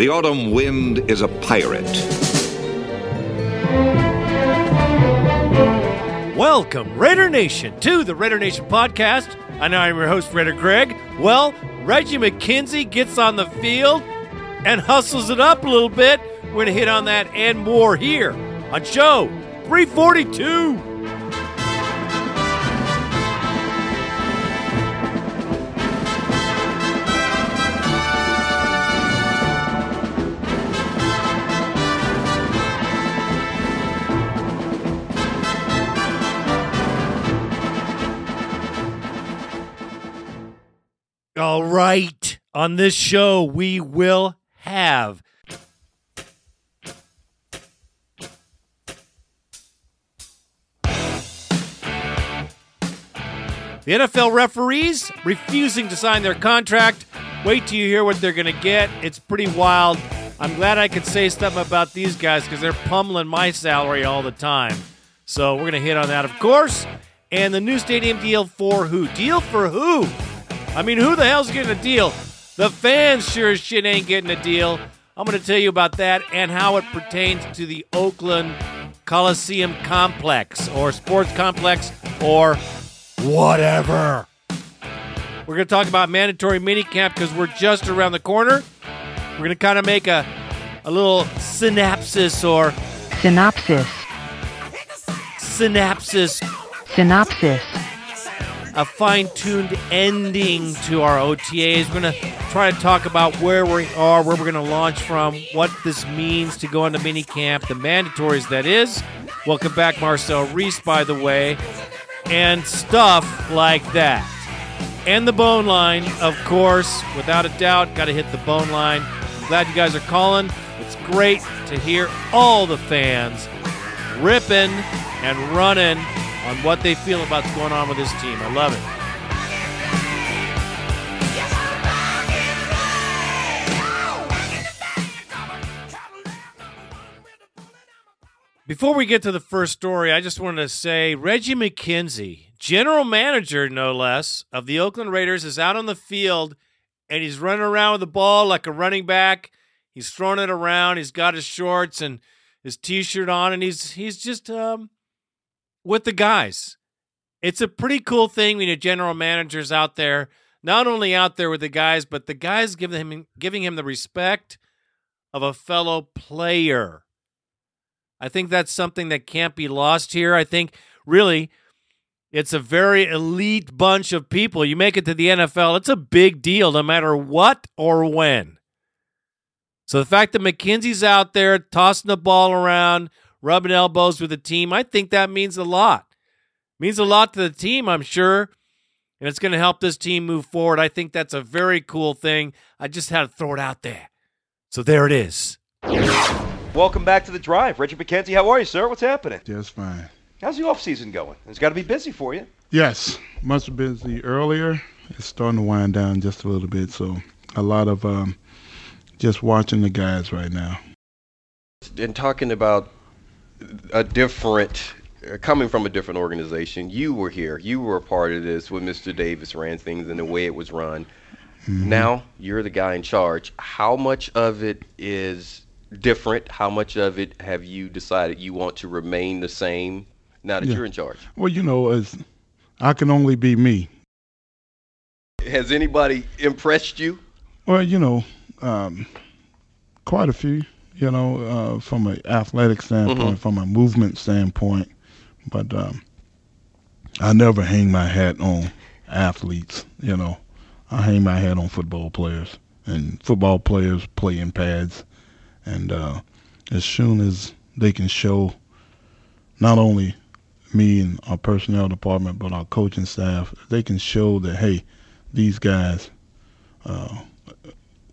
The autumn wind is a pirate. Welcome, Raider Nation, to the Raider Nation podcast. Know I'm your host, Raider Greg. Well, Reggie McKenzie gets on the field and hustles it up a little bit. We're going to hit on that and more here on show 342. All right. On this show, we will have the NFL referees refusing to sign their contract. Wait till you hear what they're going to get. It's pretty wild. I'm glad I could say something about these guys because they're pummeling my salary all the time. So we're going to hit on that, of course. And the new stadium deal for who? Deal for who? I mean, who the hell's getting a deal? The fans sure as shit ain't getting a deal. I'm going to tell you about that and how it pertains to the Oakland Coliseum complex or sports complex or whatever. We're going to talk about mandatory minicamp because we're just around the corner. We're going to kind of make a, a little synopsis or Synopsis. synopsis Synopsis. A fine-tuned ending to our OTAs. We're going to try to talk about where we are, where we're going to launch from, what this means to go into minicamp, the mandatories that is. Welcome back, Marcel Reese, by the way, and stuff like that. And the bone line, of course, without a doubt, got to hit the bone line. I'm glad you guys are calling. It's great to hear all the fans ripping and running on what they feel about what's going on with this team. I love it. Before we get to the first story, I just wanted to say Reggie McKenzie, general manager no less of the Oakland Raiders, is out on the field and he's running around with the ball like a running back. He's throwing it around. He's got his shorts and his t-shirt on, and he's he's just um, with the guys. It's a pretty cool thing when your general manager's out there, not only out there with the guys, but the guys giving him giving him the respect of a fellow player. I think that's something that can't be lost here. I think really it's a very elite bunch of people. You make it to the NFL, it's a big deal no matter what or when. So the fact that McKenzie's out there tossing the ball around, rubbing elbows with the team, I think that means a lot. means a lot to the team, I'm sure. And it's going to help this team move forward. I think that's a very cool thing. I just had to throw it out there. So there it is. Welcome back to the drive. Richard McKenzie, how are you, sir? What's happening? Just fine. How's the off season going? It's got to be busy for you. Yes, much busy earlier. It's starting to wind down just a little bit, so a lot of um, just watching the guys right now. And talking about a different, uh, coming from a different organization, you were here. You were a part of this when Mr. Davis ran things and the way it was run. Now you're the guy in charge. How much of it is different? How much of it have you decided you want to remain the same now that Yeah. you're in charge? Well, you know, as I can only be me. Has anybody impressed you? Well, you know, um, quite a few. You know, uh, from an athletic standpoint, from a movement standpoint, but um, I never hang my hat on athletes. You know, I hang my hat on football players, and football players play in pads, and uh, as soon as they can show not only me and our personnel department, but our coaching staff, they can show that hey, these guys uh,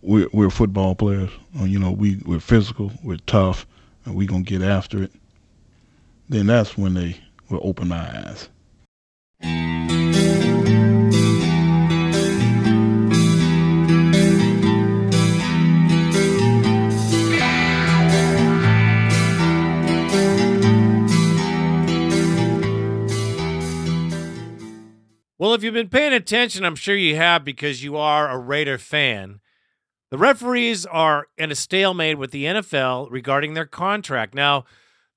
we're, we're football players. Uh, you know, we we're physical, we're tough, and we're gonna get after it. Then that's when they will open eyes. Well, if you've been paying attention, I'm sure you have because you are a Raider fan. The referees are in a stalemate with the NFL regarding their contract. Now,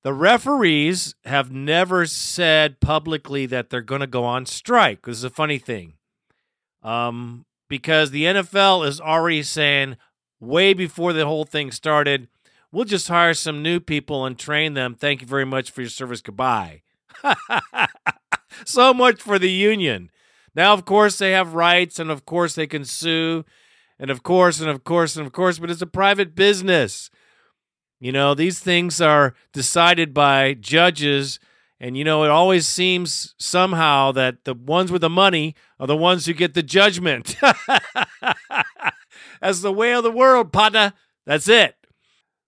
the referees have never said publicly that they're going to go on strike. This is a funny thing. Um, because the NFL is already saying, way before the whole thing started, we'll just hire some new people and train them. Thank you very much for your service. Goodbye. so much for the union. Now, of course, they have rights, and of course, they can sue, and of course, and of course, and of course, but it's a private business. You know, these things are decided by judges, and you know, it always seems somehow that the ones with the money are the ones who get the judgment. That's the way of the world, partner. That's it.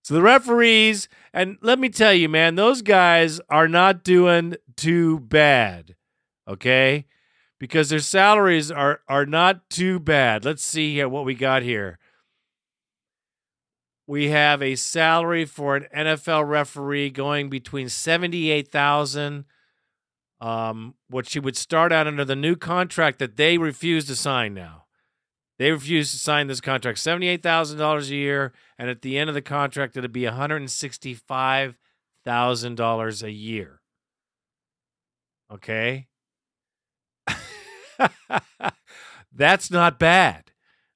So the referees, and let me tell you, man, those guys are not doing too bad. Okay? Because their salaries are are not too bad. Let's see here what we got here. We have a salary for an NFL referee going between seventy-eight thousand, um, which she would start out under the new contract that they refuse to sign now. They refused to sign this contract, $78,000 a year. And at the end of the contract, it'd be $165,000 a year. Okay. That's not bad.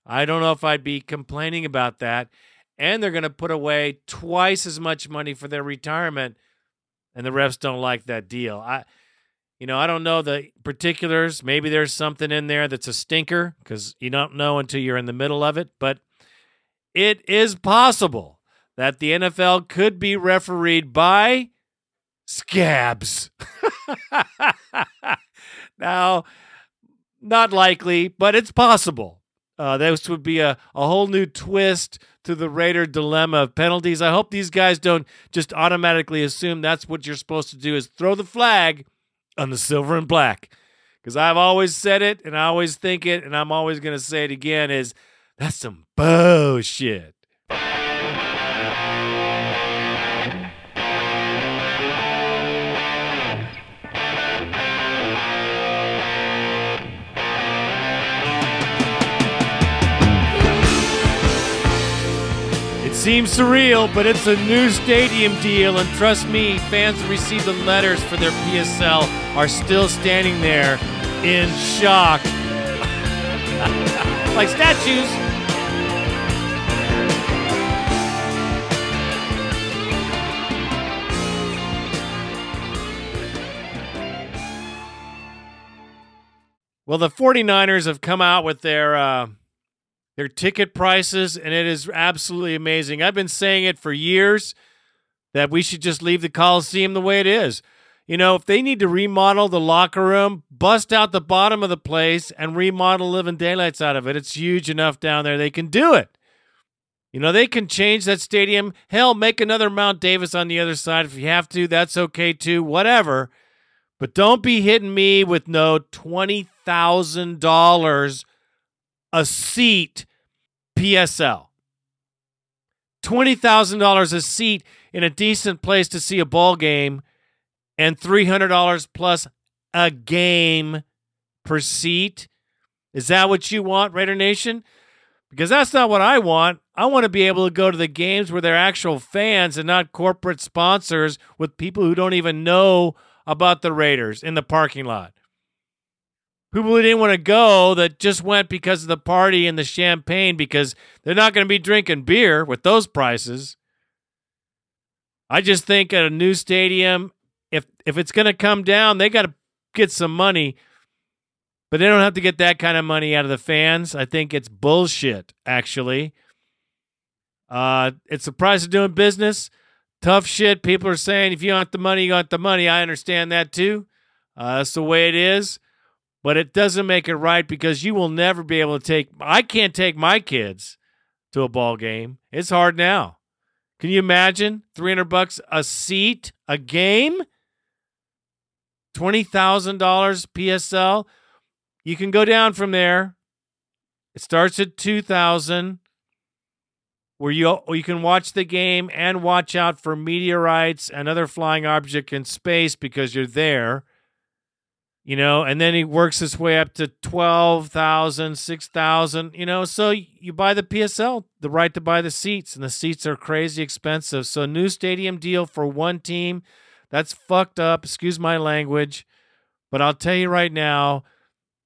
I don't know if I'd be complaining about that. And they're going to put away twice as much money for their retirement. And the refs don't like that deal. I you know, I don't know the particulars. Maybe there's something in there that's a stinker because you don't know until you're in the middle of it. But it is possible that the NFL could be refereed by scabs. now, not likely, but it's possible. Uh, this would be a, a whole new twist to the Raider dilemma of penalties. I hope these guys don't just automatically assume that's what you're supposed to do is throw the flag on the silver and black. Because I've always said it and I always think it and I'm always going to say it again is that's some bullshit. Seems surreal, but it's a new stadium deal, and trust me, fans who received the letters for their PSL are still standing there in shock. like statues. Well, the 49ers have come out with their uh, their ticket prices, and it is absolutely amazing. I've been saying it for years that we should just leave the Coliseum the way it is. You know, if they need to remodel the locker room, bust out the bottom of the place and remodel living daylights out of it. It's huge enough down there. They can do it. You know, they can change that stadium. Hell, make another Mount Davis on the other side if you have to. That's okay too. Whatever. But don't be hitting me with no $20,000 a seat PSL. $20,000 a seat in a decent place to see a ball game and $300 plus a game per seat. Is that what you want, Raider Nation? Because that's not what I want. I want to be able to go to the games where they're actual fans and not corporate sponsors with people who don't even know about the Raiders in the parking lot people who didn't want to go that just went because of the party and the champagne because they're not going to be drinking beer with those prices. I just think at a new stadium, if if it's going to come down, they got to get some money, but they don't have to get that kind of money out of the fans. I think it's bullshit. Actually, uh, it's the price of doing business. Tough shit. People are saying if you want the money, you want the money. I understand that too. Uh, that's the way it is but it doesn't make it right because you will never be able to take I can't take my kids to a ball game. It's hard now. Can you imagine 300 bucks a seat a game? $20,000 PSL. You can go down from there. It starts at 2000 where you you can watch the game and watch out for meteorites and other flying object in space because you're there. You know, and then he works his way up to 12,000, 6,000, you know. So you buy the PSL, the right to buy the seats, and the seats are crazy expensive. So, new stadium deal for one team, that's fucked up. Excuse my language. But I'll tell you right now,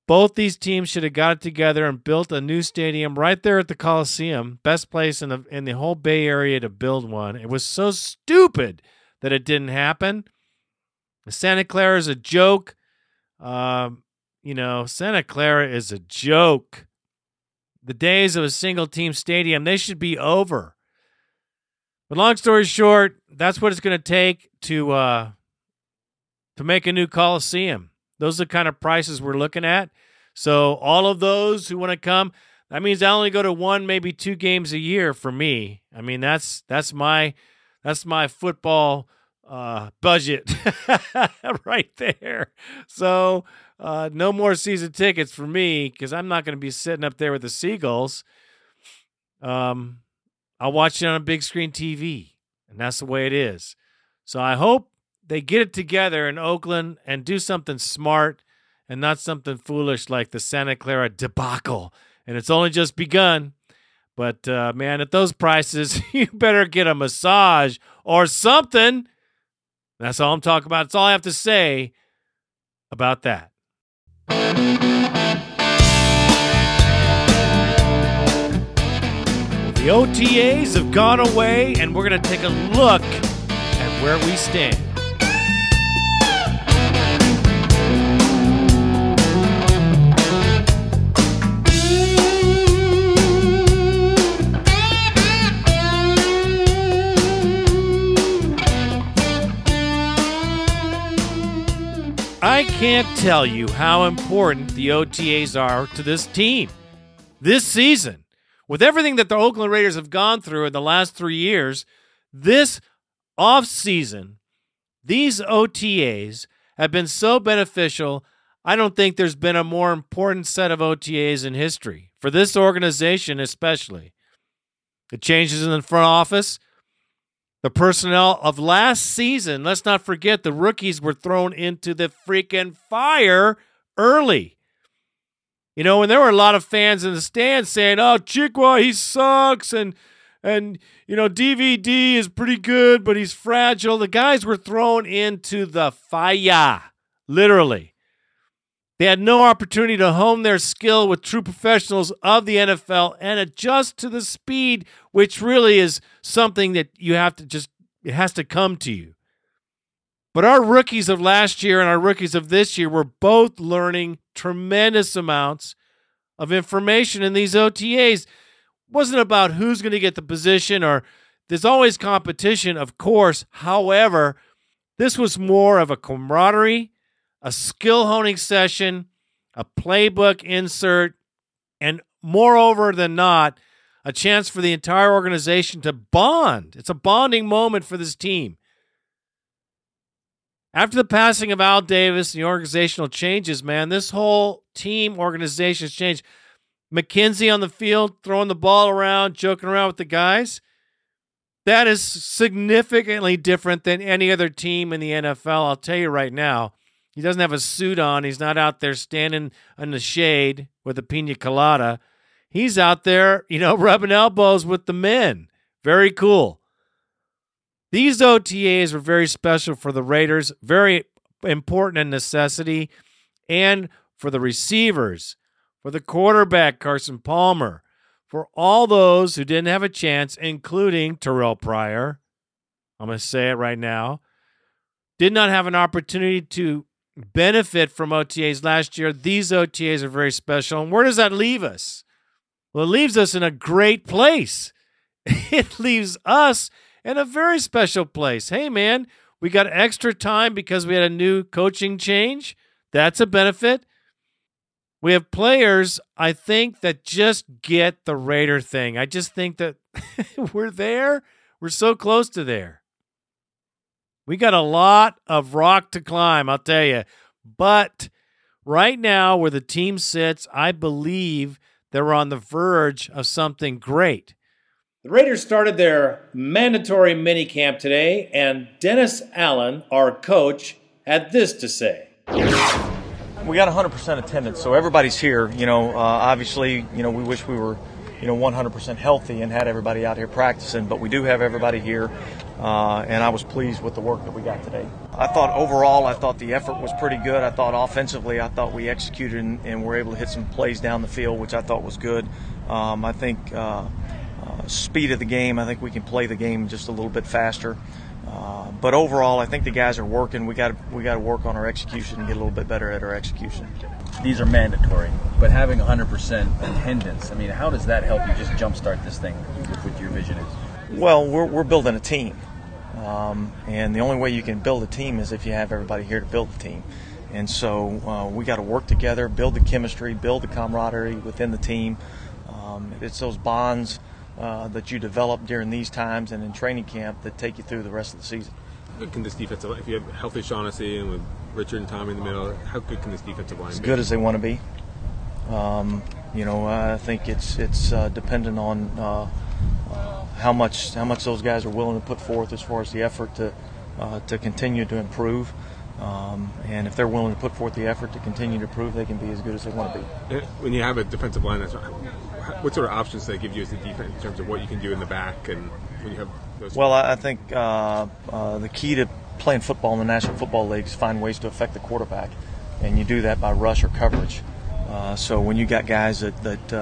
both these teams should have got it together and built a new stadium right there at the Coliseum, best place in the in the whole Bay Area to build one. It was so stupid that it didn't happen. Santa Clara is a joke. Um, you know, Santa Clara is a joke. The days of a single team stadium, they should be over. But long story short, that's what it's going to take to uh, to make a new Coliseum. Those are the kind of prices we're looking at. So all of those who want to come, that means I only go to one, maybe two games a year for me. I mean, that's that's my that's my football uh, budget right there. So uh, no more season tickets for me because I'm not going to be sitting up there with the seagulls. Um, I'll watch it on a big screen TV, and that's the way it is. So I hope they get it together in Oakland and do something smart and not something foolish like the Santa Clara debacle. And it's only just begun. But uh, man, at those prices, you better get a massage or something. That's all I'm talking about. That's all I have to say about that. The OTAs have gone away, and we're going to take a look at where we stand. I can't tell you how important the OTAs are to this team this season. With everything that the Oakland Raiders have gone through in the last three years, this offseason, these OTAs have been so beneficial. I don't think there's been a more important set of OTAs in history, for this organization especially. The changes in the front office, the personnel of last season, let's not forget the rookies were thrown into the freaking fire early. You know, and there were a lot of fans in the stands saying, "Oh, Chekwa, he sucks," and and you know, DVD is pretty good, but he's fragile. The guys were thrown into the fire, literally. They had no opportunity to hone their skill with true professionals of the NFL and adjust to the speed, which really is something that you have to just, it has to come to you. But our rookies of last year and our rookies of this year were both learning tremendous amounts of information in these OTAs. It wasn't about who's going to get the position or there's always competition, of course. However, this was more of a camaraderie a skill honing session, a playbook insert, and moreover than not, a chance for the entire organization to bond. It's a bonding moment for this team. After the passing of Al Davis and the organizational changes, man, this whole team organization has changed. McKenzie on the field, throwing the ball around, joking around with the guys. That is significantly different than any other team in the NFL. I'll tell you right now. He doesn't have a suit on. He's not out there standing in the shade with a pina colada. He's out there, you know, rubbing elbows with the men. Very cool. These OTAs were very special for the Raiders, very important and necessity, and for the receivers, for the quarterback, Carson Palmer, for all those who didn't have a chance, including Terrell Pryor. I'm going to say it right now. Did not have an opportunity to benefit from OTAs last year. These OTAs are very special. And where does that leave us? Well, it leaves us in a great place. It leaves us in a very special place. Hey, man, we got extra time because we had a new coaching change. That's a benefit. We have players, I think, that just get the Raider thing. I just think that we're there. We're so close to there. We got a lot of rock to climb, I'll tell you. But right now, where the team sits, I believe they're on the verge of something great. The Raiders started their mandatory minicamp today, and Dennis Allen, our coach, had this to say. we got 100% attendance, so everybody's here. You know, uh, obviously, you know, we wish we were, you know, 100% healthy and had everybody out here practicing, but we do have everybody here, uh, and I was pleased with the work that we got today. I thought overall, I thought the effort was pretty good. I thought offensively, I thought we executed and, and were able to hit some plays down the field, which I thought was good. Um, I think uh, uh, speed of the game, I think we can play the game just a little bit faster. Uh, but overall, I think the guys are working. We got we got to work on our execution and get a little bit better at our execution. These are mandatory, but having 100% attendance, I mean, how does that help you just jumpstart this thing with what your vision is? Well, we're, we're building a team, um, and the only way you can build a team is if you have everybody here to build the team. And so uh, we got to work together, build the chemistry, build the camaraderie within the team. Um, it's those bonds uh, that you develop during these times and in training camp that take you through the rest of the season. How good can this defensive if you have healthy Shaughnessy and with Richard and Tommy in the middle, how good can this defensive line as be? good as they want to be. Um, you know, I think it's it's uh, dependent on uh, uh, how much how much those guys are willing to put forth as far as the effort to uh, to continue to improve. Um, and if they're willing to put forth the effort to continue to improve, they can be as good as they want to be. Uh, When you have a defensive line, that's what sort of options do they give you as a defense in terms of what you can do in the back and when you have those? Well, I think uh, uh, the key to playing football in the National Football League is find ways to affect the quarterback, and you do that by rush or coverage. Uh, so when you got guys that, that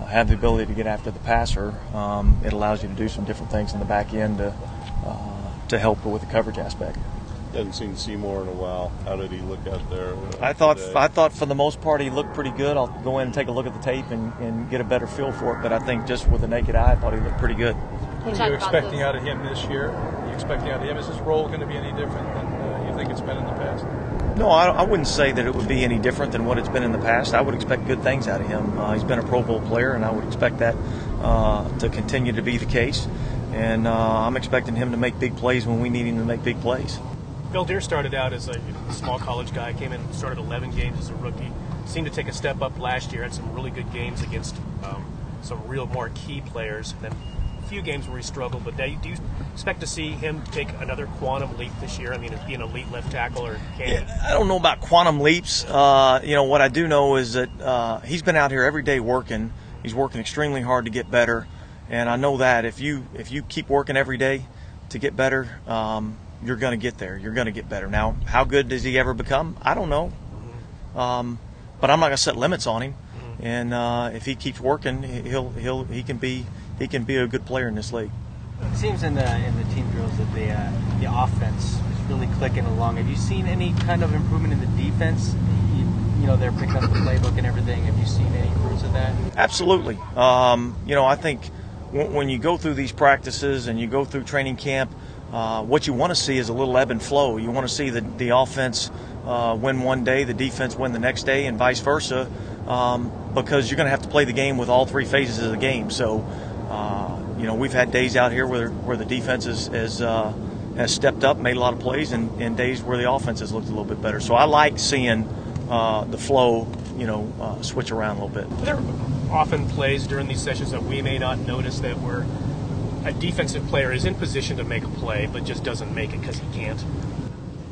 uh, have the ability to get after the passer, um, it allows you to do some different things in the back end to uh, to help with the coverage aspect. Hadn't seen Seymour in a while. How did he look out there? uh, I thought today? I thought for the most part he looked pretty good. I'll go in and take a look at the tape and, and get a better feel for it. But I think just with the naked eye, I thought he looked pretty good. What are you expecting out of him this year? Are you expecting out of him? Is his role going to be any different than uh, you think it's been in the past? No, I, I wouldn't say that it would be any different than what it's been in the past. I would expect good things out of him. Uh, he's been a Pro Bowl player, and I would expect that uh, to continue to be the case. And uh, I'm expecting him to make big plays when we need him to make big plays. Veldheer started out as a small college guy, came in, started 11 games as a rookie, seemed to take a step up last year, had some really good games against um, some real marquee players, and then few games where he struggled. But do you, expect to see him take another quantum leap this year? I mean, be an elite left tackle, or can he? I don't know about quantum leaps. Uh, you know, what I do know is that uh, he's been out here every day working. He's working extremely hard to get better, and I know that if you if you keep working every day to get better, um, you're going to get there. You're going to get better. Now, how good does he ever become? I don't know, um, but I'm not going to set limits on him. And uh, if he keeps working, he'll he'll he can be he can be a good player in this league. It seems in the in the team drills that the uh, the offense is really clicking along. Have you seen any kind of improvement in the defense? You, you know, they're picking up the playbook and everything. Have you seen any fruits of that? Absolutely. Um, you know, I think w- when you go through these practices and you go through training camp, uh, what you want to see is a little ebb and flow. You want to see the, the offense uh, win one day, the defense win the next day, and vice versa, um, because you're going to have to play the game with all three phases of the game. So, uh, you know, we've had days out here where, where the defense is, is, uh, has stepped up, made a lot of plays, and, and days where the offense has looked a little bit better. So I like seeing uh, the flow, you know, uh, switch around a little bit. There are often plays during these sessions that we may not notice that where a defensive player is in position to make a play but just doesn't make it because he can't.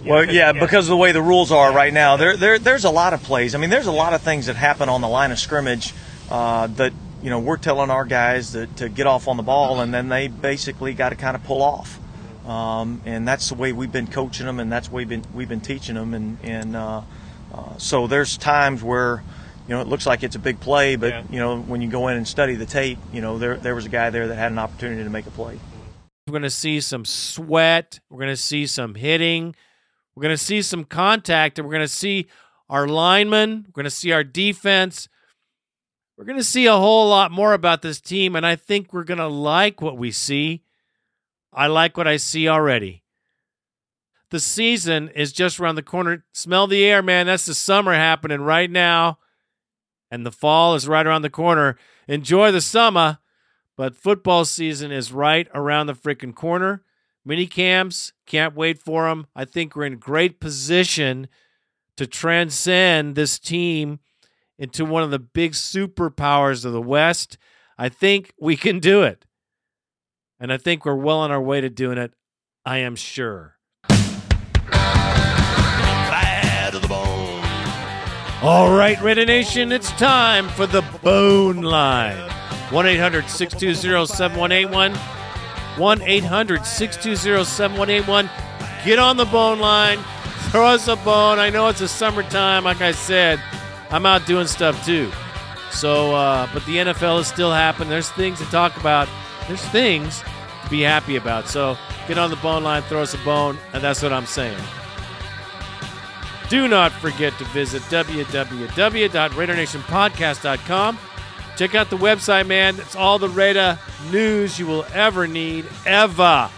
Well, yeah, because of the way the rules are right now, there, there, there's a lot of plays. I mean, there's a lot of things that happen on the line of scrimmage uh, that you know we're telling our guys that, to get off on the ball, and then they basically got to kind of pull off. Um, and that's the way we've been coaching them, and that's the way we've been we've been teaching them. And and uh, uh, so there's times where you know it looks like it's a big play, but Yeah. you know when you go in and study the tape, you know there there was a guy there that had an opportunity to make a play. We're going to see some sweat. We're going to see some hitting. We're going to see some contact, and we're going to see our linemen. We're going to see our defense. We're going to see a whole lot more about this team, and I think we're going to like what we see. I like what I see already. The season is just around the corner. Smell the air, man. That's the summer happening right now. And the fall is right around the corner. Enjoy the summer, but football season is right around the freaking corner. Mini camps, can't wait for them. I think we're in great position to transcend this team into one of the big superpowers of the West. I think we can do it. And I think we're well on our way to doing it. I am sure. Bad to the bone. All right, Raider Nation, it's time for the Bone Line. 1 800 620 7181. 1 800 620 7181. Get on the bone line. Throw us a bone. I know it's a summertime. Like I said, I'm out doing stuff too. So, uh, but the NFL is still happening. There's things to talk about. There's things to be happy about. So get on the bone line, throw us a bone, and that's what I'm saying. Do not forget to visit www.RaiderNationPodcast.com. Check out the website, man. It's all the Raider news you will ever need, ever.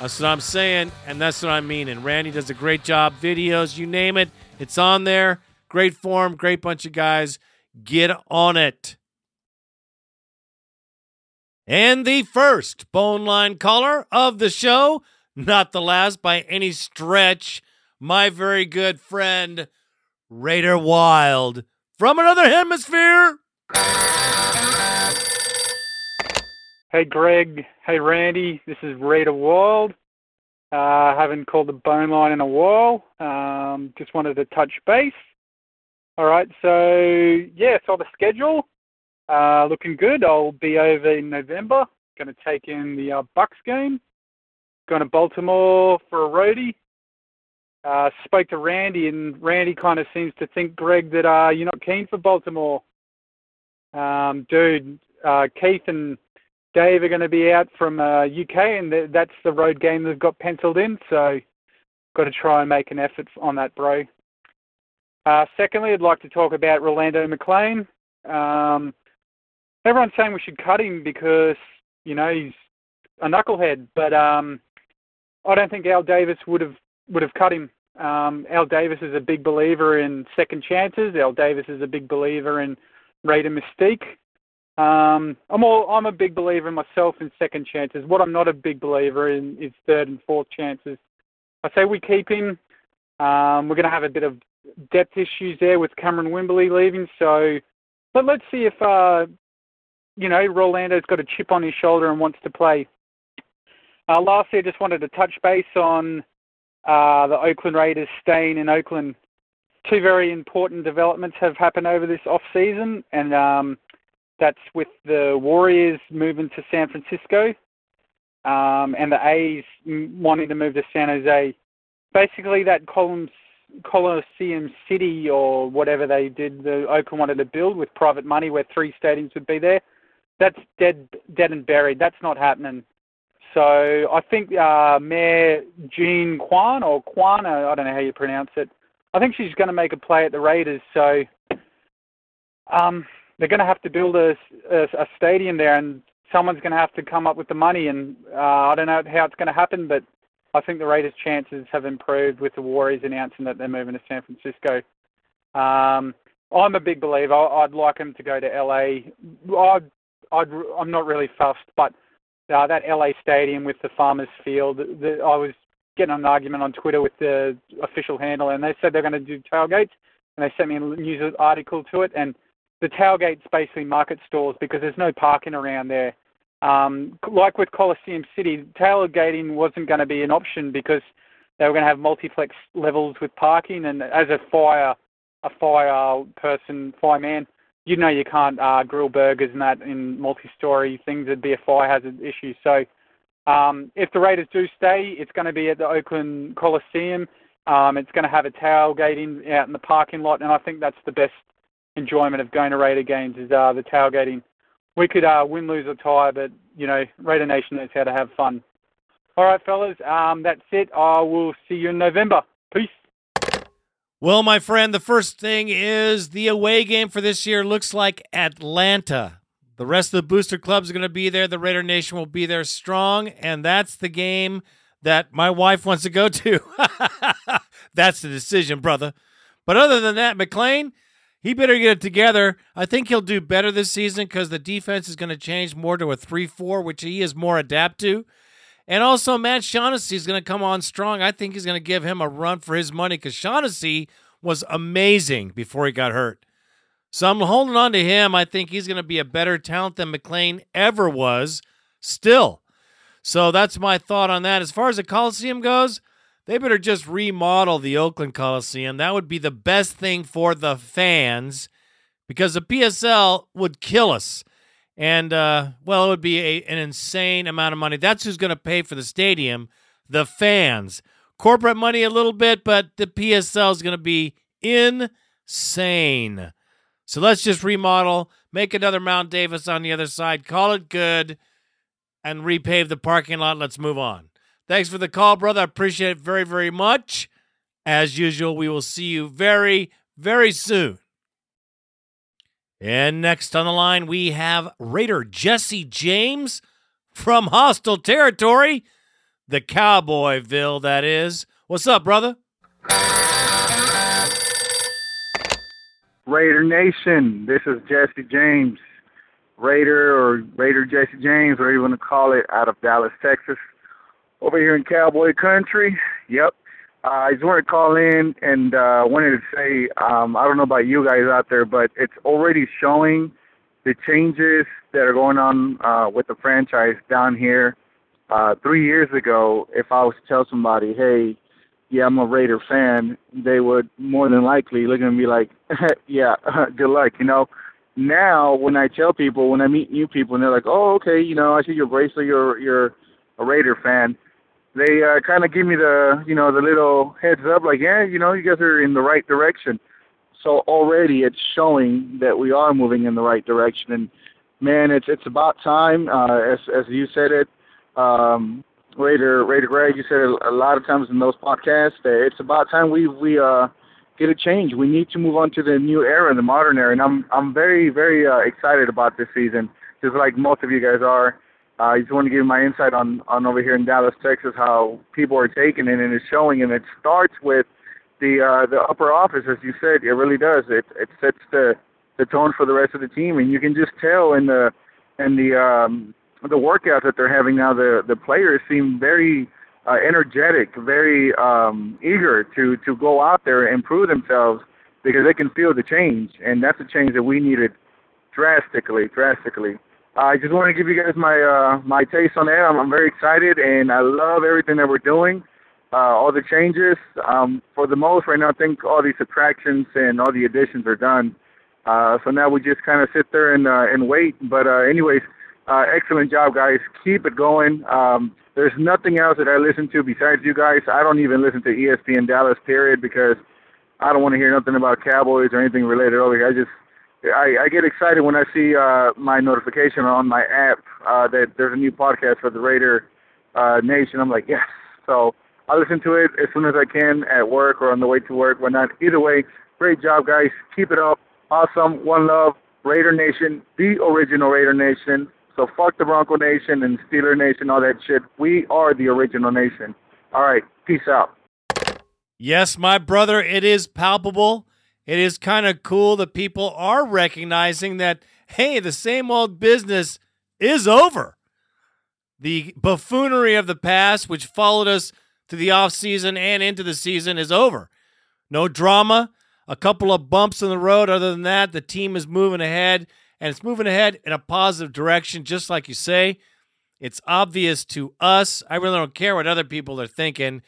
That's what I'm saying, and that's what I mean. And Randy does a great job. Videos, you name it, it's on there. Great form, great bunch of guys. Get on it. And the first bone line caller of the show, not the last by any stretch, my very good friend, Raider Wilde from another hemisphere. Hey, Greg. Hey, Randy. This is Raider Wilde. Uh, haven't called the bone line in a while. Um, just wanted to touch base. All right, so yeah, saw the schedule. Uh, looking good. I'll be over in November. Going to take in the uh, Bucks game. Going to Baltimore for a roadie. Uh, spoke to Randy, and Randy kind of seems to think, Greg, that uh, you're not keen for Baltimore. Um, dude, uh, Keith and Dave are going to be out from uh, UK, and th- that's the road game they've got penciled in. So, got to try and make an effort on that, bro. Uh, secondly, I'd like to talk about Rolando McClain. Um, everyone's saying we should cut him because you know he's a knucklehead, but um, I don't think Al Davis would have would have cut him. Um, Al Davis is a big believer in second chances. Al Davis is a big believer in Raider mystique. Um, I'm all, I'm a big believer myself in second chances. What I'm not a big believer in is third and fourth chances. I say we keep him. Um, we're going to have a bit of depth issues there with Kamerion Wimbley leaving, so but let's see if uh, you know Rolando's got a chip on his shoulder and wants to play. Uh, lastly, I just wanted to touch base on uh, the Oakland Raiders staying in Oakland. Two very important developments have happened over this off season, and um, that's with the Warriors moving to San Francisco um, and the A's wanting to move to San Jose. Basically, that Columns, Coliseum City or whatever they did, the Oakland wanted to build with private money, where three stadiums would be there. That's dead, dead and buried. That's not happening. So I think uh, Mayor Jean Quan or Quana, I don't know how you pronounce it. I think she's going to make a play at the Raiders. So um, they're going to have to build a, a, a stadium there, and someone's going to have to come up with the money. And uh, I don't know how it's going to happen, but I think the Raiders' chances have improved with the Warriors announcing that they're moving to San Francisco. Um, I'm a big believer. I'd like them to go to LA. I'd, I'd, I'm not really fussed, but uh, that LA stadium with the Farmers Field, the, I was getting an argument on Twitter with the official handler, and they said they're going to do tailgates, and they sent me a news article to it, and the tailgates basically market stalls because there's no parking around there. Um, like with Coliseum City, tailgating wasn't going to be an option because they were going to have multiplex levels with parking, and as a fire, a fire person, fireman, you know you can't uh, grill burgers and that in multi-story things. It'd be a fire hazard issue. So um, if the Raiders do stay, it's going to be at the Oakland Coliseum. Um, it's going to have a tailgating out in the parking lot, and I think that's the best enjoyment of going to Raider games is uh, the tailgating. We could uh, win, lose, or tie, but you know Raider Nation knows how to have fun. All right, fellas, um, that's it. I will see you in November. Peace. Well, my friend, the first thing is the away game for this year looks like Atlanta. The rest of the booster clubs are going to be there. The Raider Nation will be there strong, and that's the game that my wife wants to go to. that's the decision, brother. But other than that, McClain, he better get it together. I think he'll do better this season because the defense is going to change more to a 3 4, which he is more adapt to. And also, Matt Shaughnessy is going to come on strong. I think he's going to give him a run for his money because Shaughnessy was amazing before he got hurt. So I'm holding on to him. I think he's going to be a better talent than McClain ever was still. So that's my thought on that. As far as the Coliseum goes, they better just remodel the Oakland Coliseum. That would be the best thing for the fans because the PSL would kill us. And, uh, well, it would be a, an insane amount of money. That's who's going to pay for the stadium the fans. Corporate money a little bit, but the PSL is going to be insane. So let's just remodel, make another Mount Davis on the other side, call it good, and repave the parking lot. Let's move on. Thanks for the call, brother. I appreciate it very, very much. As usual, we will see you very, very soon. And next on the line, we have Raider Jesse James from Hostile Territory, the Cowboyville, that is. What's up, brother? Raider Nation, this is Jesse James, Raider or Raider Jesse James, whatever you want to call it, out of Dallas, Texas. Over here in Cowboy Country. Yep. Uh, I just wanted to call in and uh, wanted to say, um, I don't know about you guys out there, but it's already showing the changes that are going on uh, with the franchise down here. Uh, three years ago, if I was to tell somebody, hey, yeah, I'm a Raider fan, they would more than likely look at me like, yeah, good luck, you know. Now, when I tell people, when I meet new people, and they're like, oh, okay, you know, I see your bracelet, you're you're a Raider fan. They uh, kind of give me the, you know, the little heads up, like, yeah, you know, you guys are in the right direction. So already it's showing that we are moving in the right direction, and man, it's it's about time. Uh, as as you said it, um, Raider Raider Greg, you said a, a lot of times in those podcasts that it's about time we we uh get a change. We need to move on to the new era, the modern era, and I'm I'm very very uh, excited about this season, just like most of you guys are. Uh, I just want to give my insight on on over here in Dallas, Texas, how people are taking it and it's showing, and it starts with the uh, the upper office, as you said. It really does. It it sets the the tone for the rest of the team, and you can just tell in the in the um, the workouts that they're having now, the the players seem very uh, energetic, very um, eager to to go out there and prove themselves because they can feel the change, and that's a change that we needed drastically, drastically. I just want to give you guys my uh, my taste on that. I'm, I'm very excited, and I love everything that we're doing. Uh, all the changes, um, for the most right now, I think all these subtractions and all the additions are done. Uh, so now we just kind of sit there and uh, and wait. But uh, anyways, uh, excellent job, guys. Keep it going. Um, there's nothing else that I listen to besides you guys. I don't even listen to ESPN Dallas, period, because I don't want to hear nothing about Cowboys or anything related over here. I just I, I get excited when I see uh, my notification on my app uh, that there's a new podcast for the Raider uh, Nation. I'm like, yes. So I listen to it as soon as I can at work or on the way to work, whatnot. Either way, great job, guys. Keep it up. Awesome. One love. Raider Nation, the original Raider Nation. So fuck the Bronco Nation and Steeler Nation, all that shit. We are the original nation. All right, peace out. Yes, my brother, it is palpable. It is kind of cool that people are recognizing that, hey, the same old business is over. The buffoonery of the past, which followed us to the offseason and into the season, is over. No drama, a couple of bumps in the road. Other than that, the team is moving ahead and it's moving ahead in a positive direction, just like you say. It's obvious to us. I really don't care what other people are thinking.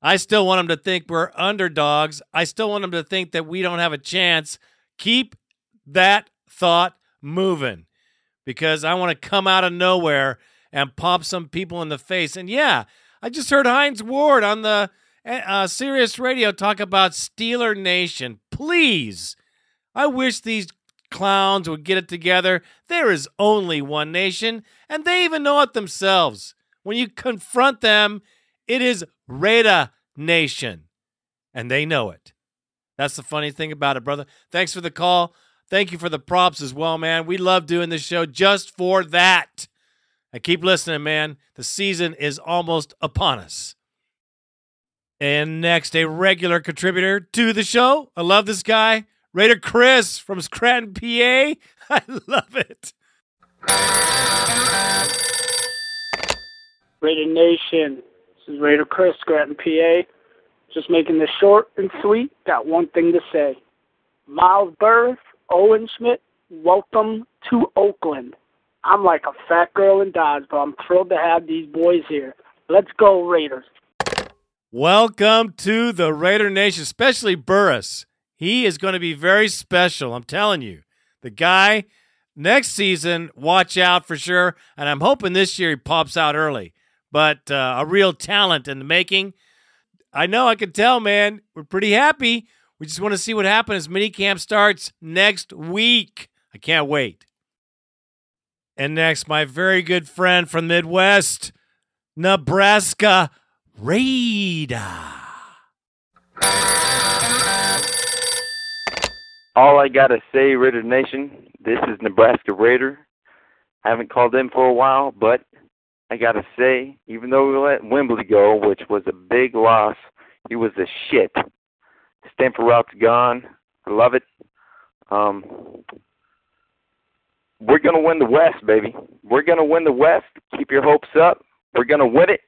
I still want them to think we're underdogs. I still want them to think that we don't have a chance. Keep that thought moving because I want to come out of nowhere and pop some people in the face. And yeah, I just heard Hines Ward on the uh, Sirius Radio talk about Steeler Nation. Please, I wish these clowns would get it together. There is only one nation, and they even know it themselves. When you confront them, it is Raider Nation, and they know it. That's the funny thing about it, brother. Thanks for the call. Thank you for the props as well, man. We love doing this show just for that. And keep listening, man. The season is almost upon us. And next, a regular contributor to the show. I love this guy. Raider Chris from Scranton, PA. I love it. Raider Nation. This is Raider Chris, Scranton, PA. Just making this short and sweet. Got one thing to say. Miles Burris, Owen Schmitt, welcome to Oakland. I'm like a fat girl in Dodge, but I'm thrilled to have these boys here. Let's go, Raiders. Welcome to the Raider Nation, especially Burris. He is going to be very special. I'm telling you. The guy next season, watch out for sure. And I'm hoping this year he pops out early. But uh, a real talent in the making. I know I can tell, man. We're pretty happy. We just want to see what happens as minicamp starts next week. I can't wait. And next, my very good friend from Midwest, Nebraska Raider. All I gotta say, Raider Nation, this is Nebraska Raider. I haven't called in for a while, but I gotta say, even though we let Wimbley go, which was a big loss, he was a shit. Stanford Routt's gone. I love it. Um, we're gonna win the West, baby. We're gonna win the West. Keep your hopes up. We're gonna win it.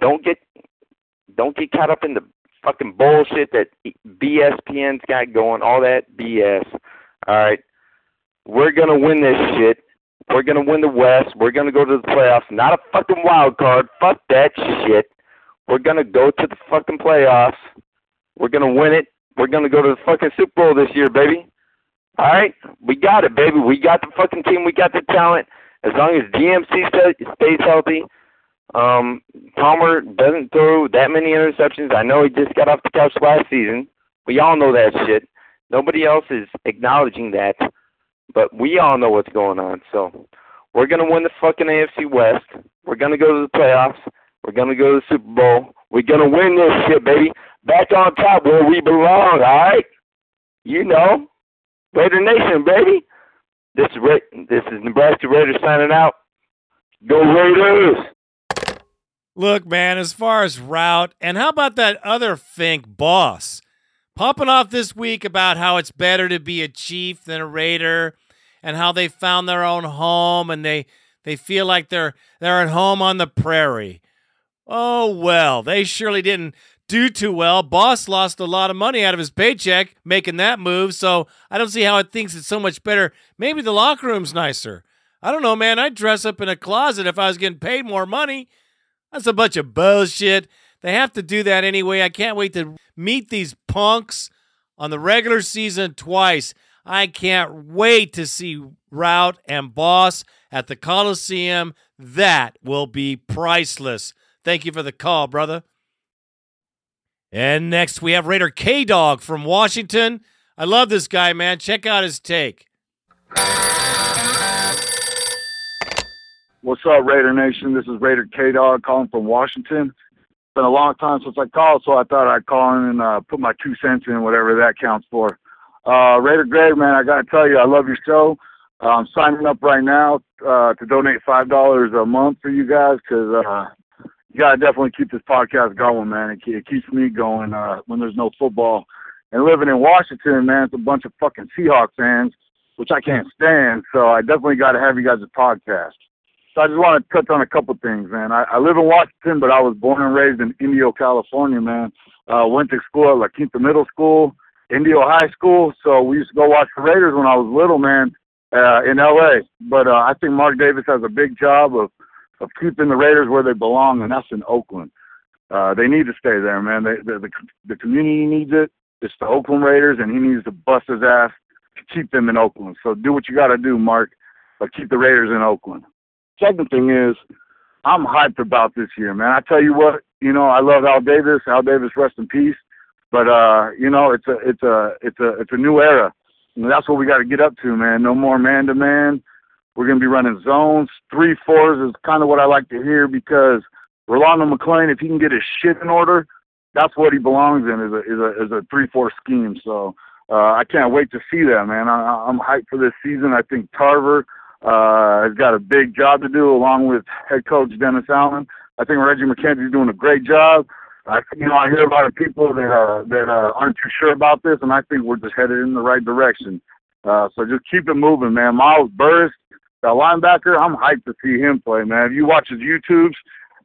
Don't get don't get caught up in the fucking bullshit that BSPN's got going. All that BS. All right, we're gonna win this shit. We're gonna win the West. We're gonna go to the playoffs. Not a fucking wild card. Fuck that shit. We're gonna go to the fucking playoffs. We're gonna win it. We're gonna go to the fucking Super Bowl this year, baby. All right, we got it, baby. We got the fucking team. We got the talent. As long as DMC stays healthy, um, Palmer doesn't throw that many interceptions. I know he just got off the couch last season. We all know that shit. Nobody else is acknowledging that, but we all know what's going on. So we're gonna win the fucking AFC West. We're gonna go to the playoffs. We're gonna go to the Super Bowl. We're gonna win this shit, baby. Back on top where we belong. All right. You know, Raider Nation, baby. This is Ra- this is Nebraska Raiders signing out. Go Raiders! Look, man, as far as Routt, and how about that other Fink boss? Popping off this week about how it's better to be a chief than a raider and how they found their own home and they they feel like they're they're at home on the prairie. Oh well, they surely didn't do too well. Boss lost a lot of money out of his paycheck making that move, so I don't see how it thinks it's so much better. Maybe the locker room's nicer. I don't know, man. I'd dress up in a closet if I was getting paid more money. That's a bunch of bullshit. They have to do that anyway. I can't wait to meet these punks on the regular season twice. I can't wait to see Routt and Boss at the Coliseum. That will be priceless. Thank you for the call, brother. And next we have Raider K Dog from Washington. I love this guy, man. Check out his take. What's up, Raider Nation? This is Raider K Dog calling from Washington. Been a long time since I called, so I thought I'd call in and uh, put my two cents in, whatever that counts for. Uh, Raider Greg, man, I got to tell you, I love your show. Uh, I'm signing up right now uh, to donate five dollars a month for you guys because uh, you gotta definitely keep this podcast going, man. It, it keeps me going uh, when there's no football. And living in Washington, man, it's a bunch of fucking Seahawks fans, which I can't stand. So I definitely got to have you guys a podcast. So I just want to touch on a couple things, man. I, I live in Washington, but I was born and raised in Indio, California, man. Uh, went to school at La Quinta Middle School, Indio High School. So we used to go watch the Raiders when I was little, man, uh, in L.A. But uh, I think Mark Davis has a big job of of keeping the Raiders where they belong, and that's in Oakland. Uh, they need to stay there, man. They, the, the the community needs it. It's the Oakland Raiders, and he needs to bust his ass to keep them in Oakland. So do what you got to do, Mark, but keep the Raiders in Oakland. Second thing is, I'm hyped about this year, man. I tell you what, you know, I love Al Davis. Al Davis, rest in peace. But uh, you know, it's a it's a it's a it's a new era. And that's what we got to get up to, man. No more man to man. We're gonna be running zones. Three fours is kind of what I like to hear because Rolando McClain, if he can get his shit in order, that's what he belongs in is a is a is a three four scheme. So uh, I can't wait to see that, man. I, I'm hyped for this season. I think Tarver uh, has got a big job to do along with head coach Dennis Allen. I think Reggie McKenzie's doing a great job. I, you know, I hear a lot of people that uh, that uh, aren't too sure about this, and I think we're just headed in the right direction. Uh, so just keep it moving, man. Miles Burris, the linebacker, I'm hyped to see him play, man. If you watch his YouTubes,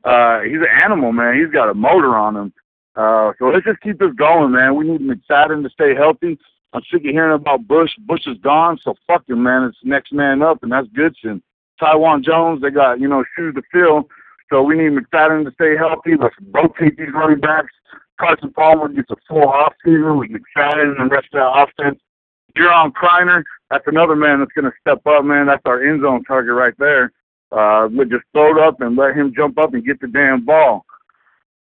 uh, he's an animal, man. He's got a motor on him. Uh, so let's just keep this going, man. We need McFadden to stay healthy. I'm sick of hearing about Bush. Bush is gone, so fuck him, man. It's next man up, and that's Goodson. Taiwan Jones, they got, you know, shoes to fill. So we need McFadden to stay healthy. Let's rotate these running backs. Carson Palmer gets a full off season with McFadden and the rest of that offense. Juron Criner, that's another man that's going to step up, man. That's our end zone target right there. Uh, but just throw it up and let him jump up and get the damn ball.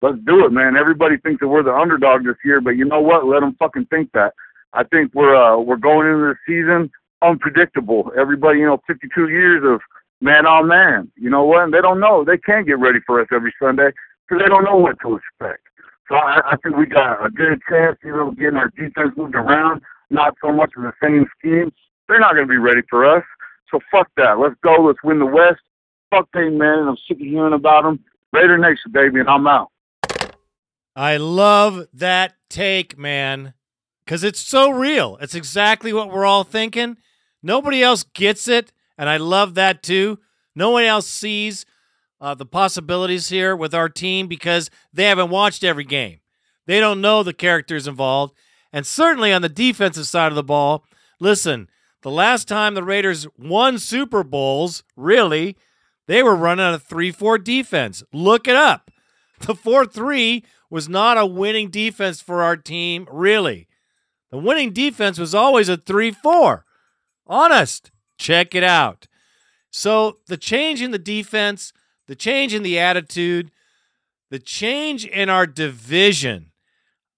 Let's do it, man. Everybody thinks that we're the underdog this year, but you know what? Let them fucking think that. I think we're uh, we're going into the season unpredictable. Everybody, you know, 52 years of man on man. You know what? And they don't know. They can't get ready for us every Sunday because they don't know what to expect. So I, I think we got a good chance, you know, getting our defense moved around, not so much of the same scheme. They're not going to be ready for us. So fuck that. Let's go. Let's win the West. Fuck Peyton Manning. I'm sick of hearing about him. Raider Nation, baby, and I'm out. I love that take, man, because it's so real. It's exactly what we're all thinking. Nobody else gets it, and I love that too. No one else sees uh, the possibilities here with our team because they haven't watched every game. They don't know the characters involved. And certainly on the defensive side of the ball, listen, the last time the Raiders won Super Bowls, really, they were running a 3 4 defense. Look it up. The 4 3 was not a winning defense for our team, really. The winning defense was always a 3 4. Honest. Check it out. So the change in the defense, the change in the attitude, the change in our division.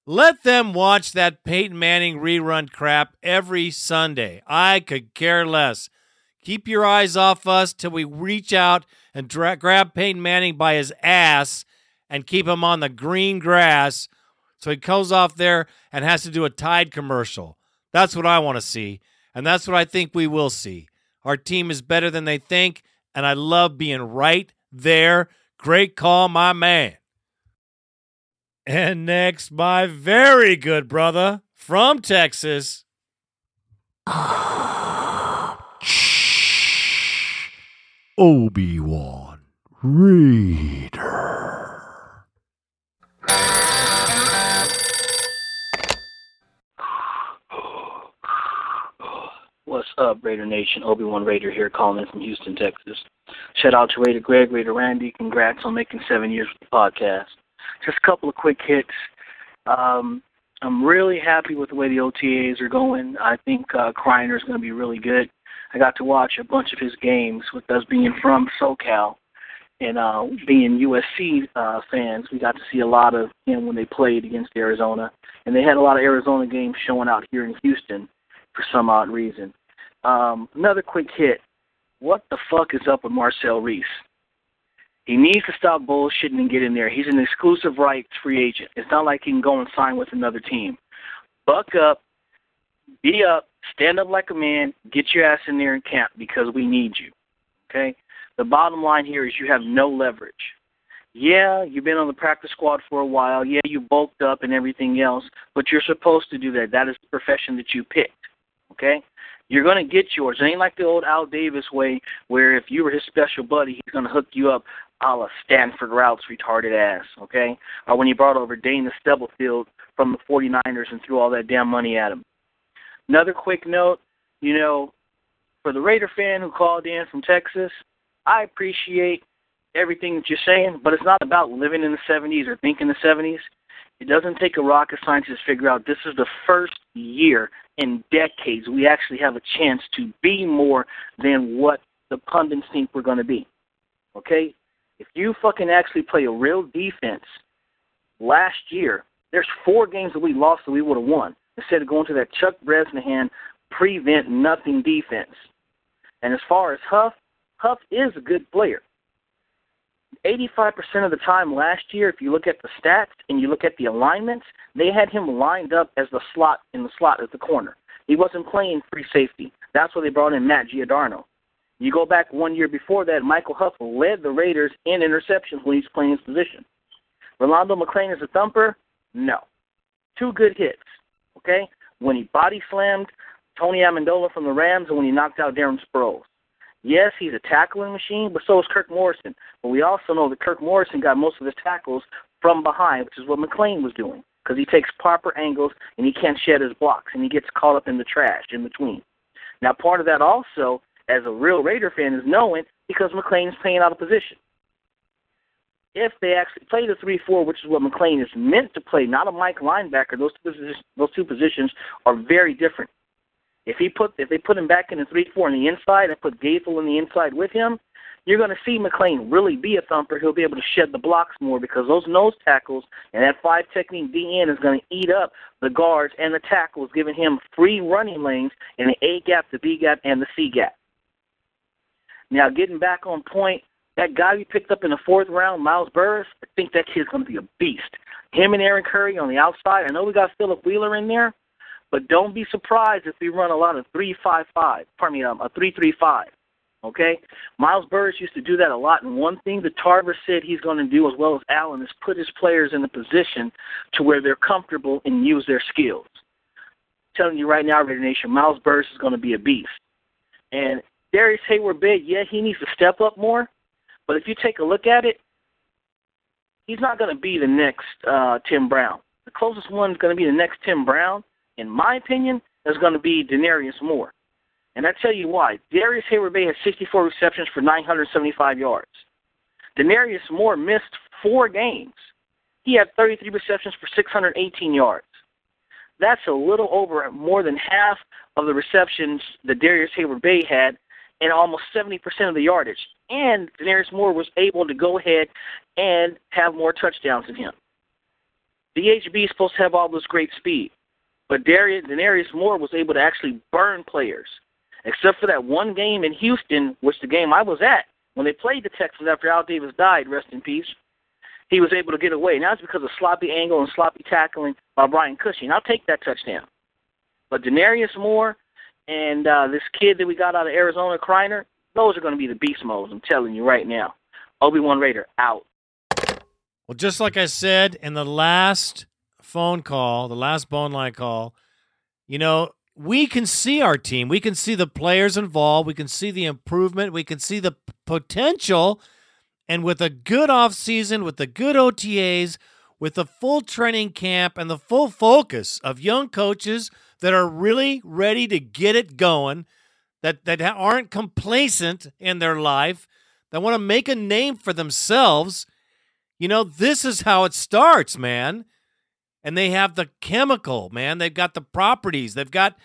Let them watch that Peyton Manning rerun crap every Sunday. I could care less. Keep your eyes off us till we reach out and dra- grab Peyton Manning by his ass and keep him on the green grass so he goes off there and has to do a Tide commercial. That's what I want to see. And that's what I think we will see. Our team is better than they think, and I love being right there. Great call, my man. And next, my very good brother from Texas. Obi Wan Raider. What's up, Raider Nation? Obi Wan Raider here, calling in from Houston, Texas. Shout out to Raider Greg, Raider Randy. Congrats on making seven years with the podcast. Just a couple of quick hits. Um, I'm really happy with the way the OTAs are going. I think uh, Criner is going to be really good. I got to watch a bunch of his games with us being from SoCal and uh, being USC uh, fans. We got to see a lot of him when they played against Arizona, and they had a lot of Arizona games showing out here in Houston for some odd reason. Um, another quick hit. What the fuck is up with Marcel Reese? He needs to stop bullshitting and get in there. He's an exclusive rights free agent. It's not like he can go and sign with another team. Buck up, be up, stand up like a man, get your ass in there and camp because we need you. Okay? The bottom line here is you have no leverage. Yeah, you've been on the practice squad for a while. Yeah, you bulked up and everything else, but you're supposed to do that. That is the profession that you picked. Okay? You're going to get yours. It ain't like the old Al Davis way where if you were his special buddy, he's going to hook you up a la Stanford Routt's, retarded ass, okay? Or when he brought over Dana Stubblefield from the 49ers and threw all that damn money at him. Another quick note, you know, for the Raider fan who called in from Texas, I appreciate everything that you're saying, but it's not about living in the 70s or thinking the 70s. It doesn't take a rocket scientist to figure out this is the first year in decades we actually have a chance to be more than what the pundits think we're going to be. Okay? If you fucking actually play a real defense last year, there's four games that we lost that we would have won instead of going to that Chuck Bresnahan prevent nothing defense. And as far as Huff, Huff is a good player. 85% of the time last year, if you look at the stats and you look at the alignments, they had him lined up as the slot in the slot at the corner. He wasn't playing free safety. That's why they brought in Matt Giordano. You go back one year before that, Michael Huff led the Raiders in interceptions when he's playing his position. Rolando McClain is a thumper? No. Two good hits. Okay? When he body slammed Tony Amendola from the Rams and when he knocked out Darren Sproles. Yes, he's a tackling machine, but so is Kirk Morrison. But we also know that Kirk Morrison got most of his tackles from behind, which is what McClain was doing, because he takes proper angles and he can't shed his blocks, and he gets caught up in the trash in between. Now, part of that also, as a real Raider fan, is knowing because McClain is playing out of position. if they actually play the three-four, which is what McClain is meant to play, not a Mike linebacker. Those two positions, those two positions are very different. If he put if they put him back in the three-four on the inside and put Gaithel on the inside with him, you're going to see McClain really be a thumper. He'll be able to shed the blocks more because those nose tackles and that five technique DN is going to eat up the guards and the tackles, giving him free running lanes in the A gap, the B gap, and the C gap. Now, getting back on point, that guy we picked up in the fourth round, Miles Burris, I think that kid's going to be a beast. Him and Aaron Curry on the outside. I know we got Philip Wheeler in there, but don't be surprised if we run a lot of three-five-five. Pardon me, um, a three-three-five. Okay, Miles Burris used to do that a lot, and one thing that Tarver said he's going to do, as well as Allen, is put his players in a position to where they're comfortable and use their skills. I'm telling you right now, Raider Nation, Miles Burris is going to be a beast. And Darrius Heyward-Bey, yeah, he needs to step up more, but if you take a look at it, he's not going to be the next uh, Tim Brown. The closest one is going to be the next Tim Brown, in my opinion, is going to be Denarius Moore. And I tell you why. Darrius Heyward-Bey had 64 receptions for 975 yards. Denarius Moore missed four games. He had 33 receptions for 618 yards. That's a little over more than half of the receptions that Darrius Heyward-Bey had and almost 70% of the yardage. And Denarius Moore was able to go ahead and have more touchdowns than him. DHB is supposed to have all this great speed, but Darius, Denarius Moore was able to actually burn players except for that one game in Houston, which the game I was at when they played the Texans after Al Davis died, rest in peace. He was able to get away. Now it's because of sloppy angle and sloppy tackling by Brian Cushing. I'll take that touchdown. But Denarius Moore and uh, this kid that we got out of Arizona, Criner, those are going to be the beast modes. I'm telling you right now. Obi Wan Raider out. Well, just like I said in the last phone call, the last Boneline call, you know, we can see our team. We can see the players involved. We can see the improvement. We can see the potential. And with a good offseason, with the good OTAs, with the full training camp and the full focus of young coaches that are really ready to get it going, that, that aren't complacent in their life, that want to make a name for themselves, you know, this is how it starts, man and they have the chemical, man. They've got the properties. They've got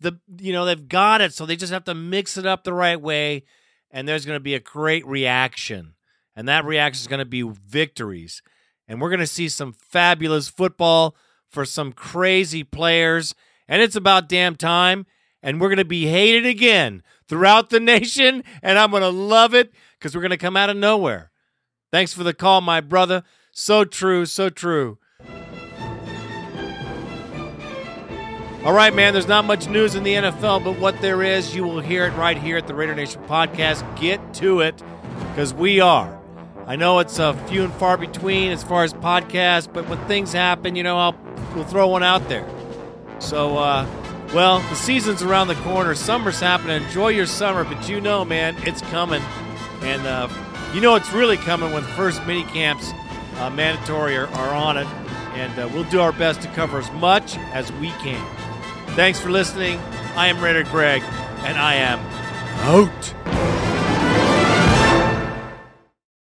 the you know, they've got it. So they just have to mix it up the right way and there's going to be a great reaction. And that reaction is going to be victories. And we're going to see some fabulous football for some crazy players. And it's about damn time. And we're going to be hated again throughout the nation. And I'm going to love it because we're going to come out of nowhere. Thanks for the call, my brother. So true, so true. All right, man, there's not much news in the NFL, but what there is, you will hear it right here at the Raider Nation podcast. Get to it because we are. I know it's a few and far between as far as podcasts, but when things happen, you know, I'll we'll throw one out there. So, uh, well, the season's around the corner. Summer's happening. Enjoy your summer, but you know, man, it's coming. And uh, you know it's really coming when the first mini camps uh, mandatory are, are on it. And uh, we'll do our best to cover as much as we can. Thanks for listening. I am Raider Greg, and I am out.